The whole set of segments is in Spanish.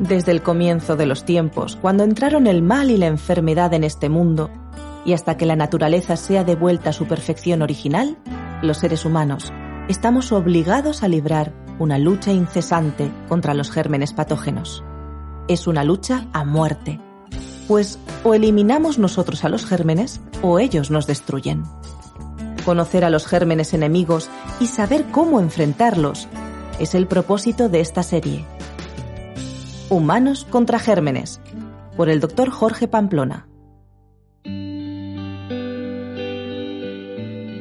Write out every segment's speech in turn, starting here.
Desde el comienzo de los tiempos, cuando entraron el mal y la enfermedad en este mundo, y hasta que la naturaleza sea devuelta a su perfección original, los seres humanos estamos obligados a librar una lucha incesante contra los gérmenes patógenos. Es una lucha a muerte, pues o eliminamos nosotros a los gérmenes o ellos nos destruyen. Conocer a los gérmenes enemigos y saber cómo enfrentarlos es el propósito de esta serie. Humanos contra gérmenes, por el doctor Jorge Pamplona.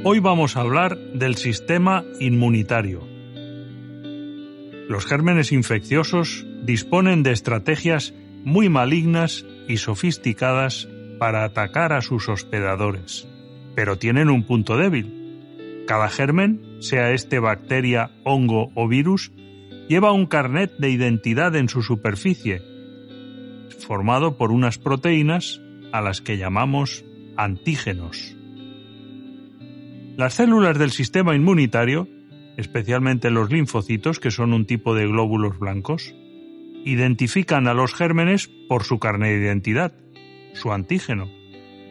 Hoy vamos a hablar del sistema inmunitario. Los gérmenes infecciosos disponen de estrategias muy malignas y sofisticadas para atacar a sus hospedadores, pero tienen un punto débil. Cada germen, sea este bacteria, hongo o virus, lleva un carnet de identidad en su superficie, formado por unas proteínas a las que llamamos antígenos. Las células del sistema inmunitario, especialmente los linfocitos, que son un tipo de glóbulos blancos, identifican a los gérmenes por su carne de identidad, su antígeno,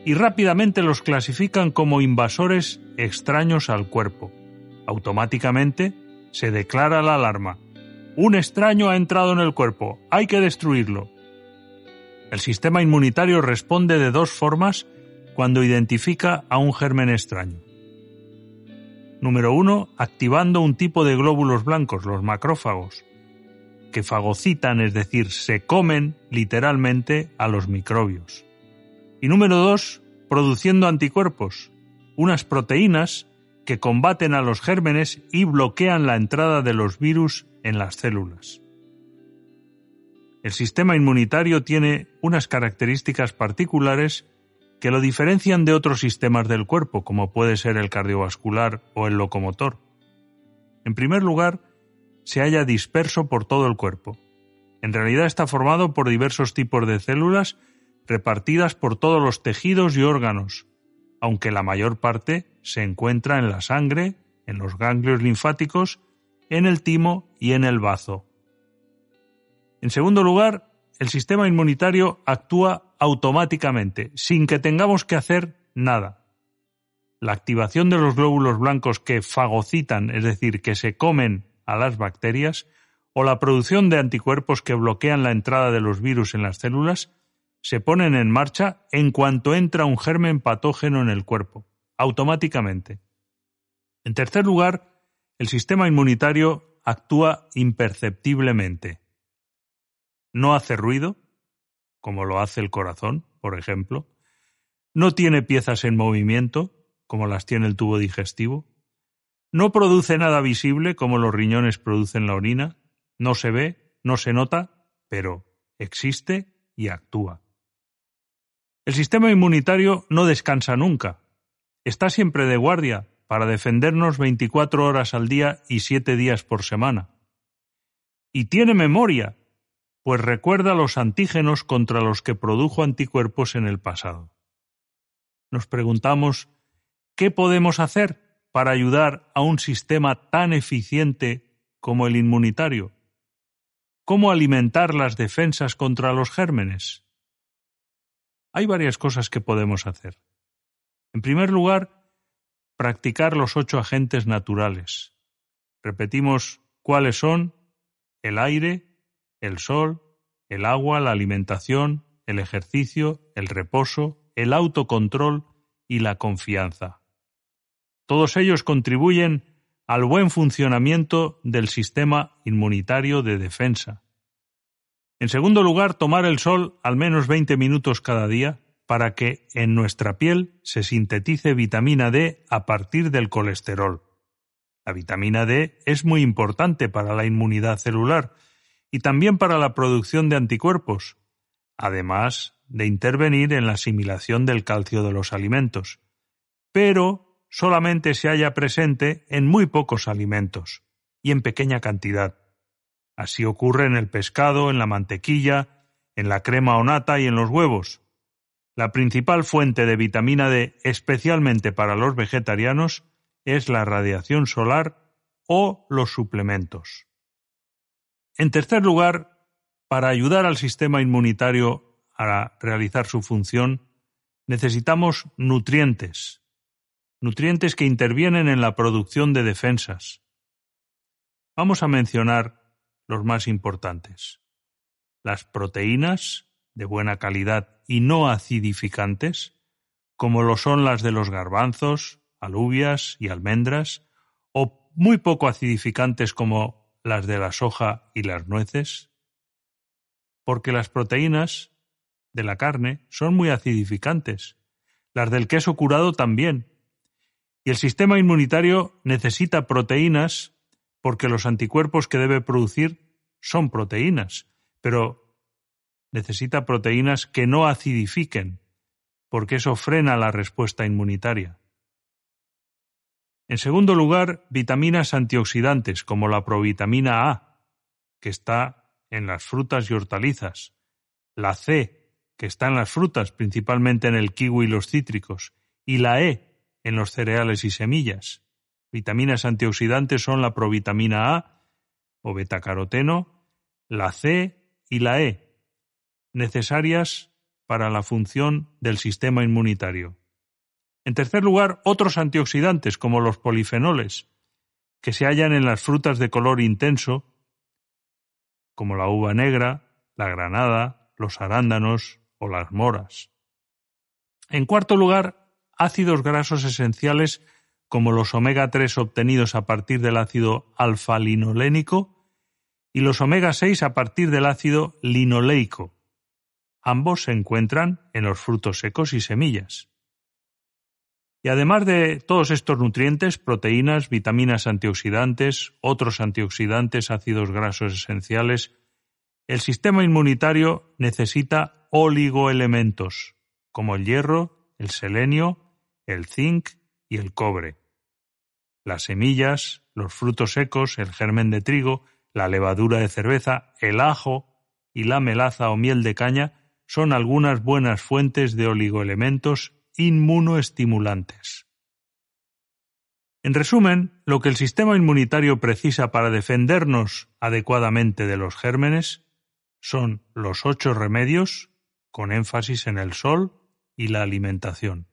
y rápidamente los clasifican como invasores extraños al cuerpo. Automáticamente se declara la alarma. Un extraño ha entrado en el cuerpo, hay que destruirlo. El sistema inmunitario responde de dos formas cuando identifica a un germen extraño. Número uno, activando un tipo de glóbulos blancos, los macrófagos, que fagocitan, es decir, se comen literalmente a los microbios. Y número dos, produciendo anticuerpos, unas proteínas que combaten a los gérmenes y bloquean la entrada de los virus en las células. El sistema inmunitario tiene unas características particulares que lo diferencian de otros sistemas del cuerpo, como puede ser el cardiovascular o el locomotor. En primer lugar, se halla disperso por todo el cuerpo. En realidad está formado por diversos tipos de células repartidas por todos los tejidos y órganos, aunque la mayor parte se encuentra en la sangre, en los ganglios linfáticos, en el timo y en el bazo. En segundo lugar, el sistema inmunitario actúa automáticamente, sin que tengamos que hacer nada. La activación de los glóbulos blancos que fagocitan, es decir, que se comen a las bacterias, o la producción de anticuerpos que bloquean la entrada de los virus en las células, se ponen en marcha en cuanto entra un germen patógeno en el cuerpo, automáticamente. En tercer lugar, el sistema inmunitario actúa imperceptiblemente. No hace ruido, como lo hace el corazón, por ejemplo. No tiene piezas en movimiento, como las tiene el tubo digestivo. No produce nada visible, como los riñones producen la orina. No se ve, no se nota, pero existe y actúa. El sistema inmunitario no descansa nunca. Está siempre de guardia para defendernos 24 horas al día y 7 días por semana. Y tiene memoria pues recuerda los antígenos contra los que produjo anticuerpos en el pasado. Nos preguntamos, ¿qué podemos hacer para ayudar a un sistema tan eficiente como el inmunitario? ¿Cómo alimentar las defensas contra los gérmenes? Hay varias cosas que podemos hacer. En primer lugar, practicar los ocho agentes naturales. Repetimos cuáles son el aire, el sol, el agua, la alimentación, el ejercicio, el reposo, el autocontrol y la confianza. Todos ellos contribuyen al buen funcionamiento del sistema inmunitario de defensa. En segundo lugar, tomar el sol al menos 20 minutos cada día para que en nuestra piel se sintetice vitamina D a partir del colesterol. La vitamina D es muy importante para la inmunidad celular, y también para la producción de anticuerpos, además de intervenir en la asimilación del calcio de los alimentos. Pero solamente se halla presente en muy pocos alimentos y en pequeña cantidad. Así ocurre en el pescado, en la mantequilla, en la crema o nata y en los huevos. La principal fuente de vitamina D, especialmente para los vegetarianos, es la radiación solar o los suplementos. En tercer lugar, Para ayudar al sistema inmunitario a realizar su función, necesitamos nutrientes, nutrientes que intervienen en la producción de defensas. Vamos a mencionar los más importantes. Las proteínas, de buena calidad y no acidificantes, como lo son las de los garbanzos, alubias y almendras, o muy poco acidificantes como las de la soja y las nueces? Porque las proteínas de la carne son muy acidificantes, las del queso curado también, y el sistema inmunitario necesita proteínas porque los anticuerpos que debe producir son proteínas, pero necesita proteínas que no acidifiquen, porque eso frena la respuesta inmunitaria. En segundo lugar, vitaminas antioxidantes como la provitamina A, que está en las frutas y hortalizas, la C, que está en las frutas, principalmente en el kiwi y los cítricos, y la E, en los cereales y semillas. Vitaminas antioxidantes son la provitamina A o betacaroteno, la C y la E, necesarias para la función del sistema inmunitario. En tercer lugar, otros antioxidantes como los polifenoles, que se hallan en las frutas de color intenso, como la uva negra, la granada, los arándanos o las moras. En cuarto lugar, ácidos grasos esenciales como los omega 3 obtenidos a partir del ácido alfa-linolénico y los omega 6 a partir del ácido linoleico. Ambos se encuentran en los frutos secos y semillas. Y además de todos estos nutrientes, proteínas, vitaminas antioxidantes, otros antioxidantes, ácidos grasos esenciales, el sistema inmunitario necesita oligoelementos, como el hierro, el selenio, el zinc y el cobre. Las semillas, los frutos secos, el germen de trigo, la levadura de cerveza, el ajo y la melaza o miel de caña son algunas buenas fuentes de oligoelementos inmunoestimulantes. En resumen, lo que el sistema inmunitario precisa para defendernos adecuadamente de los gérmenes son los ocho remedios, con énfasis en el sol y la alimentación.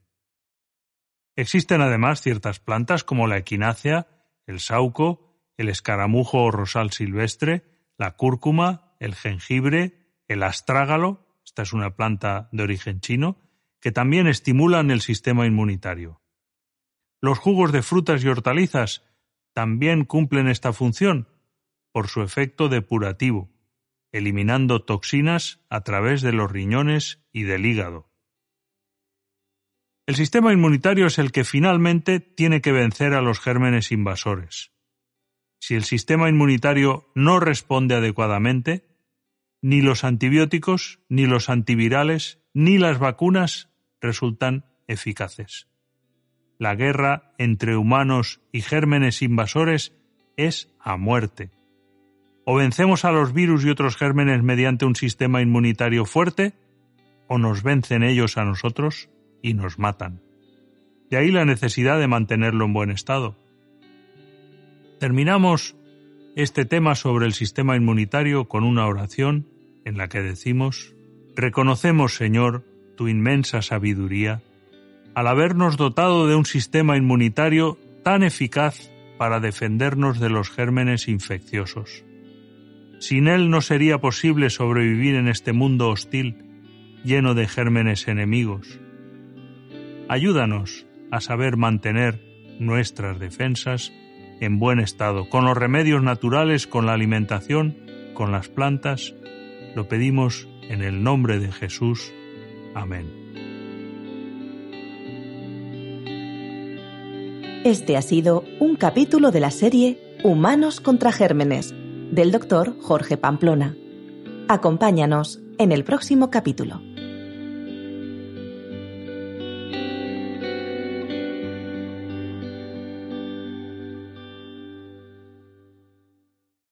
Existen además ciertas plantas como la equinácea, el sauco, el escaramujo o rosal silvestre, la cúrcuma, el jengibre, el astrágalo esta es una planta de origen chino, que también estimulan el sistema inmunitario. Los jugos de frutas y hortalizas también cumplen esta función por su efecto depurativo, eliminando toxinas a través de los riñones y del hígado. El sistema inmunitario es el que finalmente tiene que vencer a los gérmenes invasores. Si el sistema inmunitario no responde adecuadamente, ni los antibióticos, ni los antivirales, ni las vacunas resultan eficaces. La guerra entre humanos y gérmenes invasores es a muerte. O vencemos a los virus y otros gérmenes mediante un sistema inmunitario fuerte, o nos vencen ellos a nosotros y nos matan. De ahí la necesidad de mantenerlo en buen estado. Terminamos este tema sobre el sistema inmunitario con una oración en la que decimos, Reconocemos, Señor, tu inmensa sabiduría, al habernos dotado de un sistema inmunitario tan eficaz para defendernos de los gérmenes infecciosos. Sin él no sería posible sobrevivir en este mundo hostil, lleno de gérmenes enemigos. Ayúdanos a saber mantener nuestras defensas en buen estado, con los remedios naturales, con la alimentación, con las plantas lo pedimos en el nombre de Jesús. Amén. Este ha sido un capítulo de la serie Humanos contra Gérmenes del doctor Jorge Pamplona. Acompáñanos en el próximo capítulo.